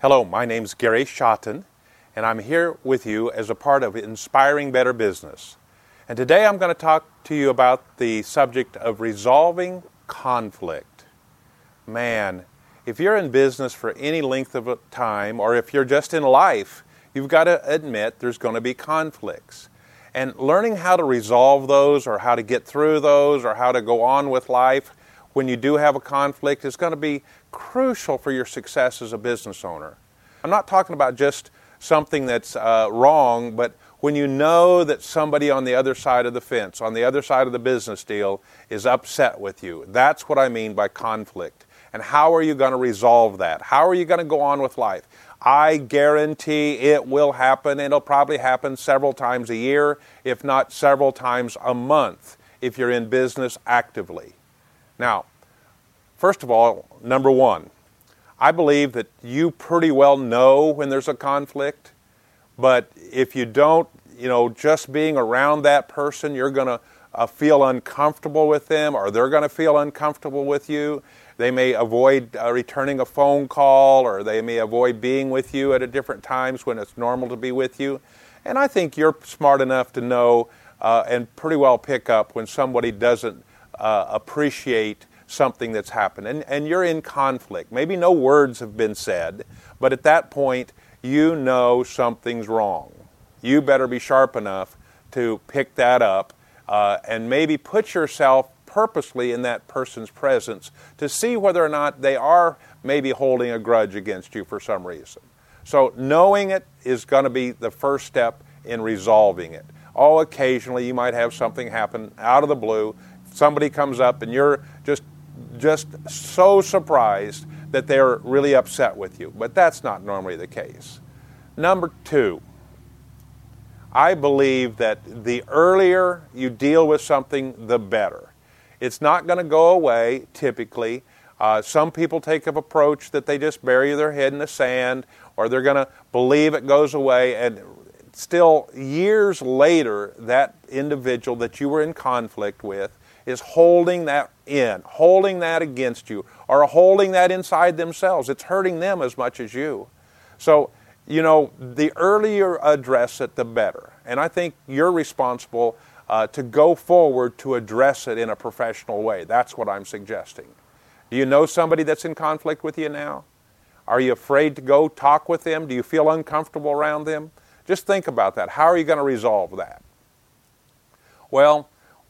Hello, my name is Gary Schotten, and I'm here with you as a part of Inspiring Better Business. And today I'm going to talk to you about the subject of resolving conflict. Man, if you're in business for any length of time, or if you're just in life, you've got to admit there's going to be conflicts. And learning how to resolve those, or how to get through those, or how to go on with life when you do have a conflict is going to be crucial for your success as a business owner. I'm not talking about just something that's uh, wrong, but when you know that somebody on the other side of the fence, on the other side of the business deal, is upset with you. That's what I mean by conflict. And how are you going to resolve that? How are you going to go on with life? I guarantee it will happen. And it'll probably happen several times a year, if not several times a month, if you're in business actively. Now, first of all, number one, I believe that you pretty well know when there's a conflict, but if you don't, you know, just being around that person, you're going to uh, feel uncomfortable with them or they're going to feel uncomfortable with you. They may avoid uh, returning a phone call or they may avoid being with you at a different times when it's normal to be with you. And I think you're smart enough to know uh, and pretty well pick up when somebody doesn't uh, appreciate something that's happened. And, and you're in conflict. Maybe no words have been said, but at that point, you know something's wrong. You better be sharp enough to pick that up uh, and maybe put yourself purposely in that person's presence to see whether or not they are maybe holding a grudge against you for some reason. So, knowing it is going to be the first step in resolving it. Oh, occasionally you might have something happen out of the blue somebody comes up and you're just just so surprised that they're really upset with you. But that's not normally the case. Number two, I believe that the earlier you deal with something, the better. It's not going to go away typically. Uh, some people take an approach that they just bury their head in the sand or they're going to believe it goes away and still years later that individual that you were in conflict with is holding that in, holding that against you, or holding that inside themselves. It's hurting them as much as you. So, you know, the earlier address it, the better. And I think you're responsible uh, to go forward to address it in a professional way. That's what I'm suggesting. Do you know somebody that's in conflict with you now? Are you afraid to go talk with them? Do you feel uncomfortable around them? Just think about that. How are you going to resolve that? Well,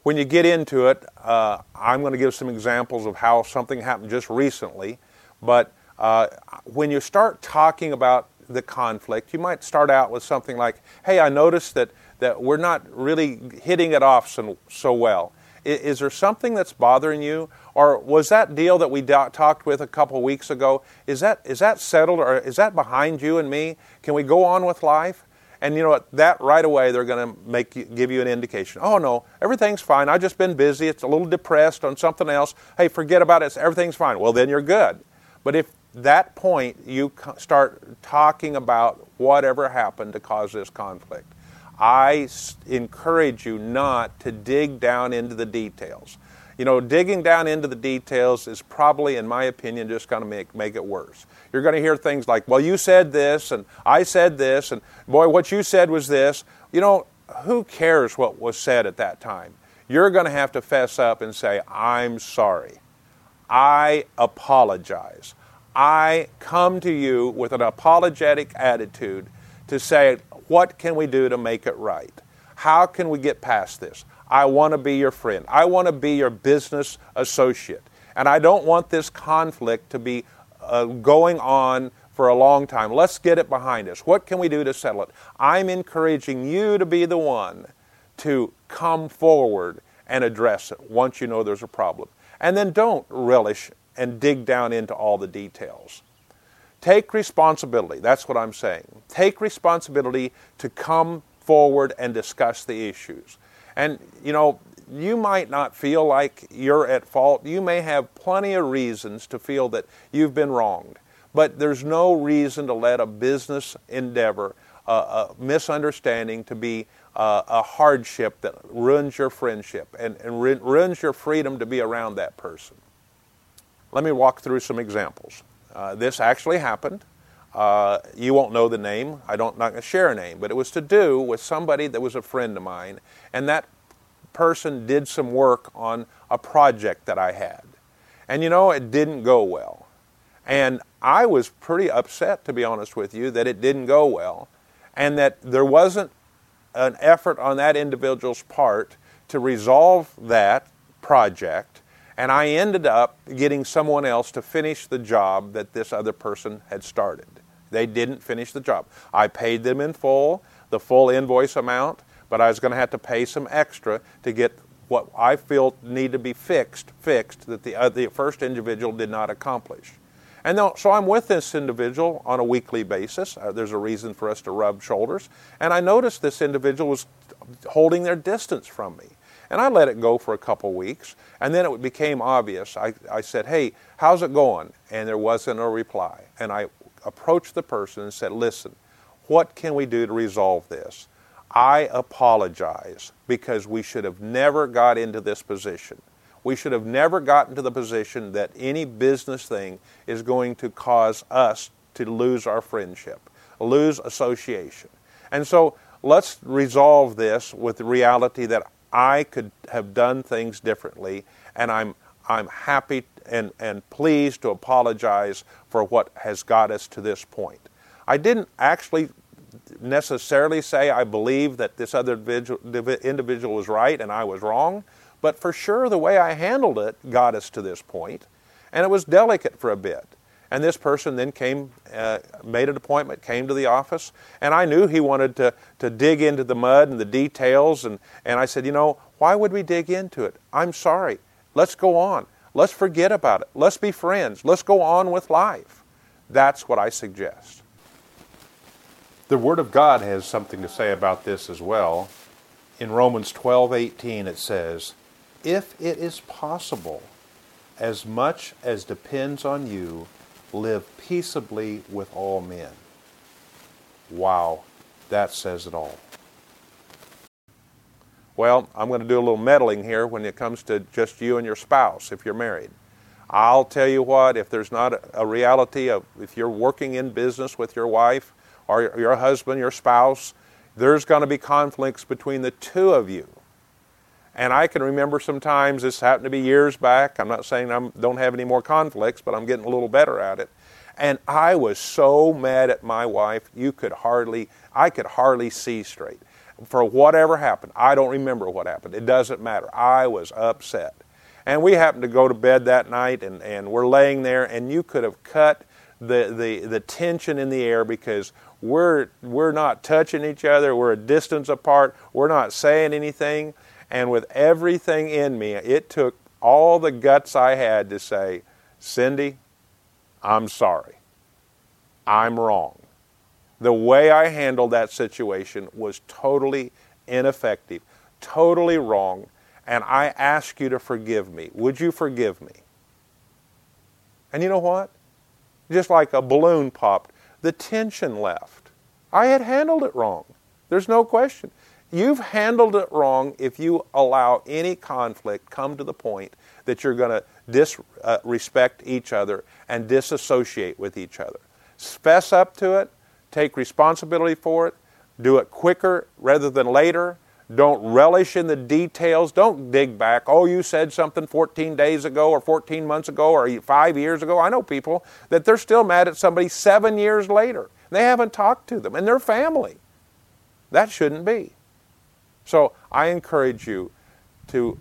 when you get into it, uh, I'm going to give some examples of how something happened just recently. But uh, when you start talking about the conflict, you might start out with something like, "Hey, I noticed that that we're not really hitting it off so, so well. Is, is there something that's bothering you, or was that deal that we do- talked with a couple weeks ago? Is that is that settled, or is that behind you and me? Can we go on with life?" And you know what? That right away, they're going to make you, give you an indication. Oh no, everything's fine. I've just been busy. It's a little depressed on something else. Hey, forget about it. Everything's fine. Well, then you're good. But if that point you start talking about whatever happened to cause this conflict, I encourage you not to dig down into the details you know, digging down into the details is probably, in my opinion, just going to make, make it worse. You're going to hear things like, well, you said this, and I said this, and boy, what you said was this. You know, who cares what was said at that time? You're going to have to fess up and say, I'm sorry. I apologize. I come to you with an apologetic attitude to say, what can we do to make it right? How can we get past this? I want to be your friend. I want to be your business associate. And I don't want this conflict to be uh, going on for a long time. Let's get it behind us. What can we do to settle it? I'm encouraging you to be the one to come forward and address it once you know there's a problem. And then don't relish and dig down into all the details. Take responsibility. That's what I'm saying. Take responsibility to come forward and discuss the issues. And, you know, you might not feel like you're at fault. You may have plenty of reasons to feel that you've been wronged. But there's no reason to let a business endeavor, uh, a misunderstanding, to be uh, a hardship that ruins your friendship and, and ruins your freedom to be around that person. Let me walk through some examples. Uh, this actually happened. Uh, you won't know the name. I don't not going to share a name, but it was to do with somebody that was a friend of mine, and that person did some work on a project that I had, and you know it didn't go well, and I was pretty upset to be honest with you that it didn't go well, and that there wasn't an effort on that individual's part to resolve that project and I ended up getting someone else to finish the job that this other person had started. They didn't finish the job. I paid them in full, the full invoice amount, but I was going to have to pay some extra to get what I feel need to be fixed, fixed that the, uh, the first individual did not accomplish. And so I'm with this individual on a weekly basis. Uh, there's a reason for us to rub shoulders. And I noticed this individual was holding their distance from me. And I let it go for a couple weeks, and then it became obvious. I, I said, Hey, how's it going? And there wasn't a reply. And I approached the person and said, Listen, what can we do to resolve this? I apologize because we should have never got into this position. We should have never gotten to the position that any business thing is going to cause us to lose our friendship, lose association. And so let's resolve this with the reality that I could have done things differently, and I'm, I'm happy and, and pleased to apologize for what has got us to this point. I didn't actually necessarily say I believe that this other individual was right and I was wrong, but for sure the way I handled it got us to this point, and it was delicate for a bit. And this person then came, uh, made an appointment, came to the office, and I knew he wanted to, to dig into the mud and the details. And, and I said, You know, why would we dig into it? I'm sorry. Let's go on. Let's forget about it. Let's be friends. Let's go on with life. That's what I suggest. The Word of God has something to say about this as well. In Romans 12 18, it says, If it is possible, as much as depends on you, live peaceably with all men. Wow, that says it all. Well, I'm going to do a little meddling here when it comes to just you and your spouse if you're married. I'll tell you what, if there's not a reality of if you're working in business with your wife or your husband, your spouse, there's going to be conflicts between the two of you. And I can remember sometimes, this happened to be years back. I'm not saying I don't have any more conflicts, but I'm getting a little better at it. And I was so mad at my wife, you could hardly, I could hardly see straight. For whatever happened, I don't remember what happened. It doesn't matter. I was upset. And we happened to go to bed that night, and, and we're laying there, and you could have cut the, the, the tension in the air because we're, we're not touching each other, we're a distance apart, we're not saying anything. And with everything in me, it took all the guts I had to say, Cindy, I'm sorry. I'm wrong. The way I handled that situation was totally ineffective, totally wrong, and I ask you to forgive me. Would you forgive me? And you know what? Just like a balloon popped, the tension left. I had handled it wrong. There's no question. You've handled it wrong if you allow any conflict come to the point that you're going to disrespect uh, each other and disassociate with each other. Fess up to it, take responsibility for it, do it quicker rather than later. Don't relish in the details. Don't dig back. Oh, you said something 14 days ago or 14 months ago or five years ago. I know people that they're still mad at somebody seven years later. They haven't talked to them and their family. That shouldn't be. So I encourage you to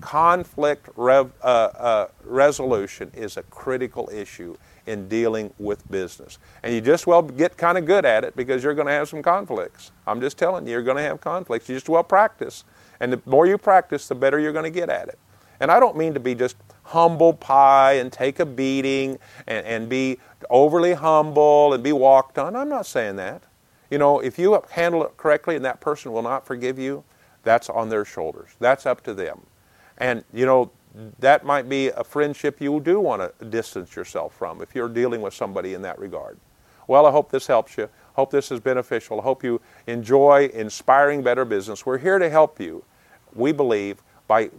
conflict rev, uh, uh, resolution is a critical issue in dealing with business. And you just well get kind of good at it because you're going to have some conflicts. I'm just telling you, you're going to have conflicts. You just well practice. And the more you practice, the better you're going to get at it. And I don't mean to be just humble pie and take a beating and, and be overly humble and be walked on. I'm not saying that. You know, if you handle it correctly and that person will not forgive you, that's on their shoulders. That's up to them. And, you know, Mm-hmm. that might be a friendship you do want to distance yourself from if you're dealing with somebody in that regard. Well, I hope this helps you. Hope this is beneficial. Hope you enjoy inspiring better business. We're here to help you. We believe by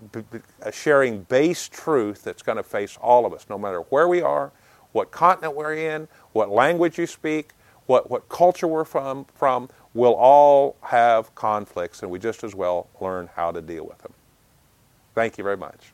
uh, sharing base truth that's going to face all of us, no matter where we are, what continent we're in, what language you speak, what, what culture we're from, from, we'll all have conflicts, and we just as well learn how to deal with them. Thank you very much.